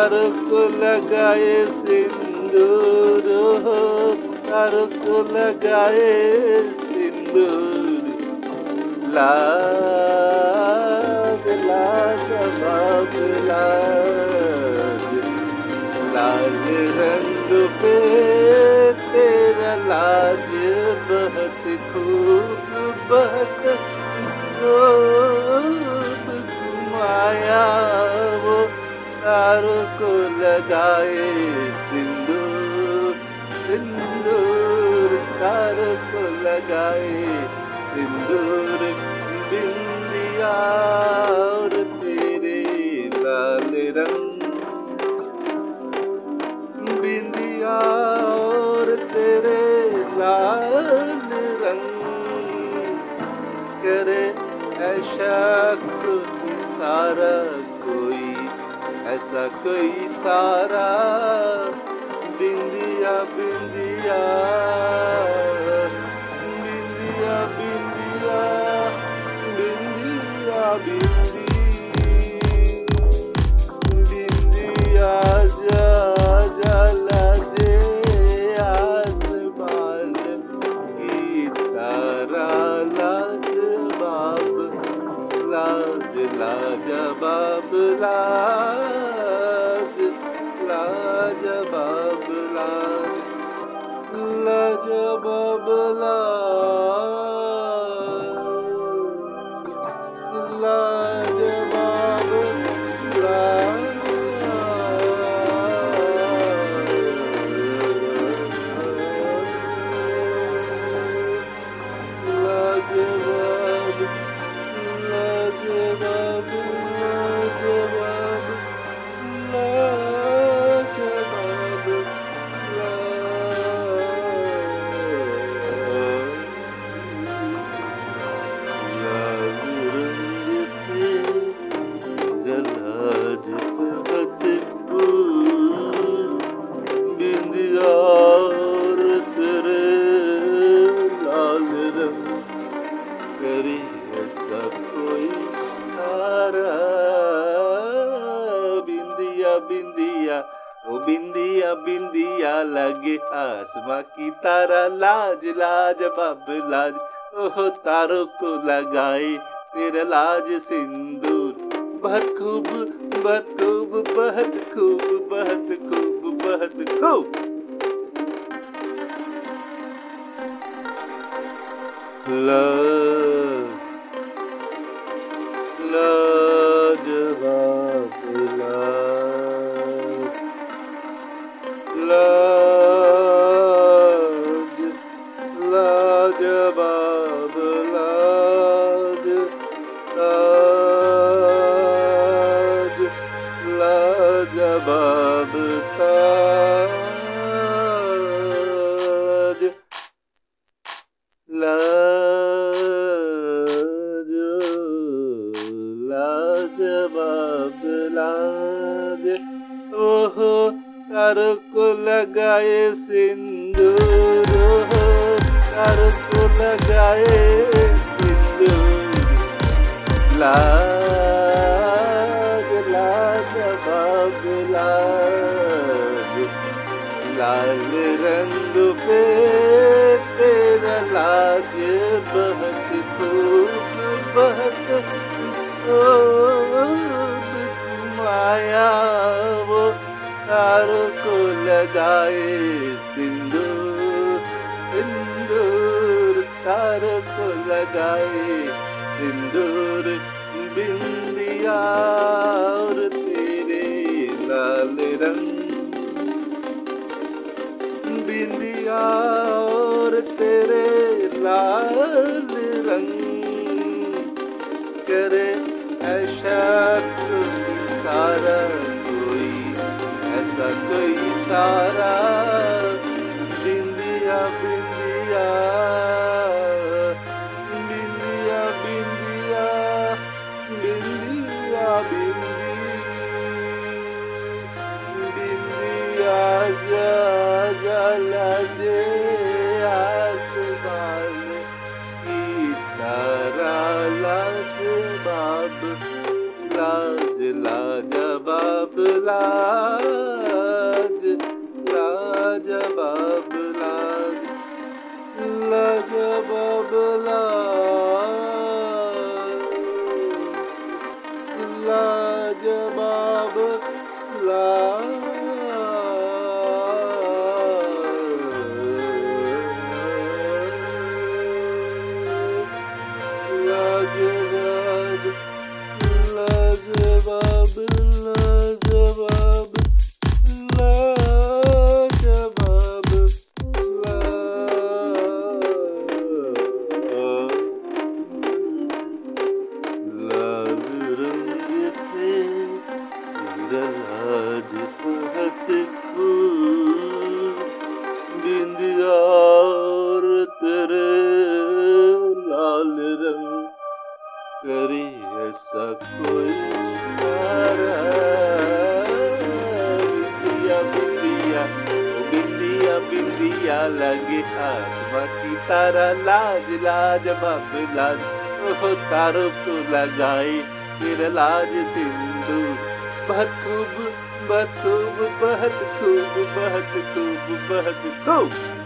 अर्क लगाए सिंदूर हो अर्क लगाए सिंदूर लाज लाज बाब लाज लाल रंग पे लाज बहुत खूब बहुत खूब माया वो तारों को लगाए सिंदूर सिंदूर तारों को लगाए सिंदूर, बिंदिया और तेरे लाल रंग, बिंदिया करे कोई सारा कोई ऐसा कोई सारा बिंदिया बिंदिया। लाज लाजवाब लाज लाजवाब लाज लाजवाब लाज लाजवाब की तारा लाज लाज बब लाज ओह तारों को लगाए तेरा लाज सिंदूर बहुत खूब बहुत खूब बहुत खूब बहुत खूब बहुत खूब लाज सिंदूर तार को लगाए सिंदूर लाज लाजवाब लाज लाल रंग पे तेरा लाज बहुत खूब बहुत खूब माया वो तारों को लगाए। सिंदूर तारों को लगाए, सिंदूर बिंदिया और तेरे लाल रंग बिंदिया और तेरे लाल रंग करे ऐसा सारा कोई, ऐसा कोई सारा लाज लाज बाब लाज लाज बाब लाज लाज बाब लाज Love, love, love. बहुत खूब बिंदिया और तेरे लाल रंग करे ऐसा कोई बिंदिया बिंदिया बिंदिया बिंदिया लगे आसमां की तारा लाज लाज, बाप, लाज तारों को लगाए फिर लाज सिंदूर बहुत खूब बहुत खूब बहुत खूब बहुत खूब बहुत खूब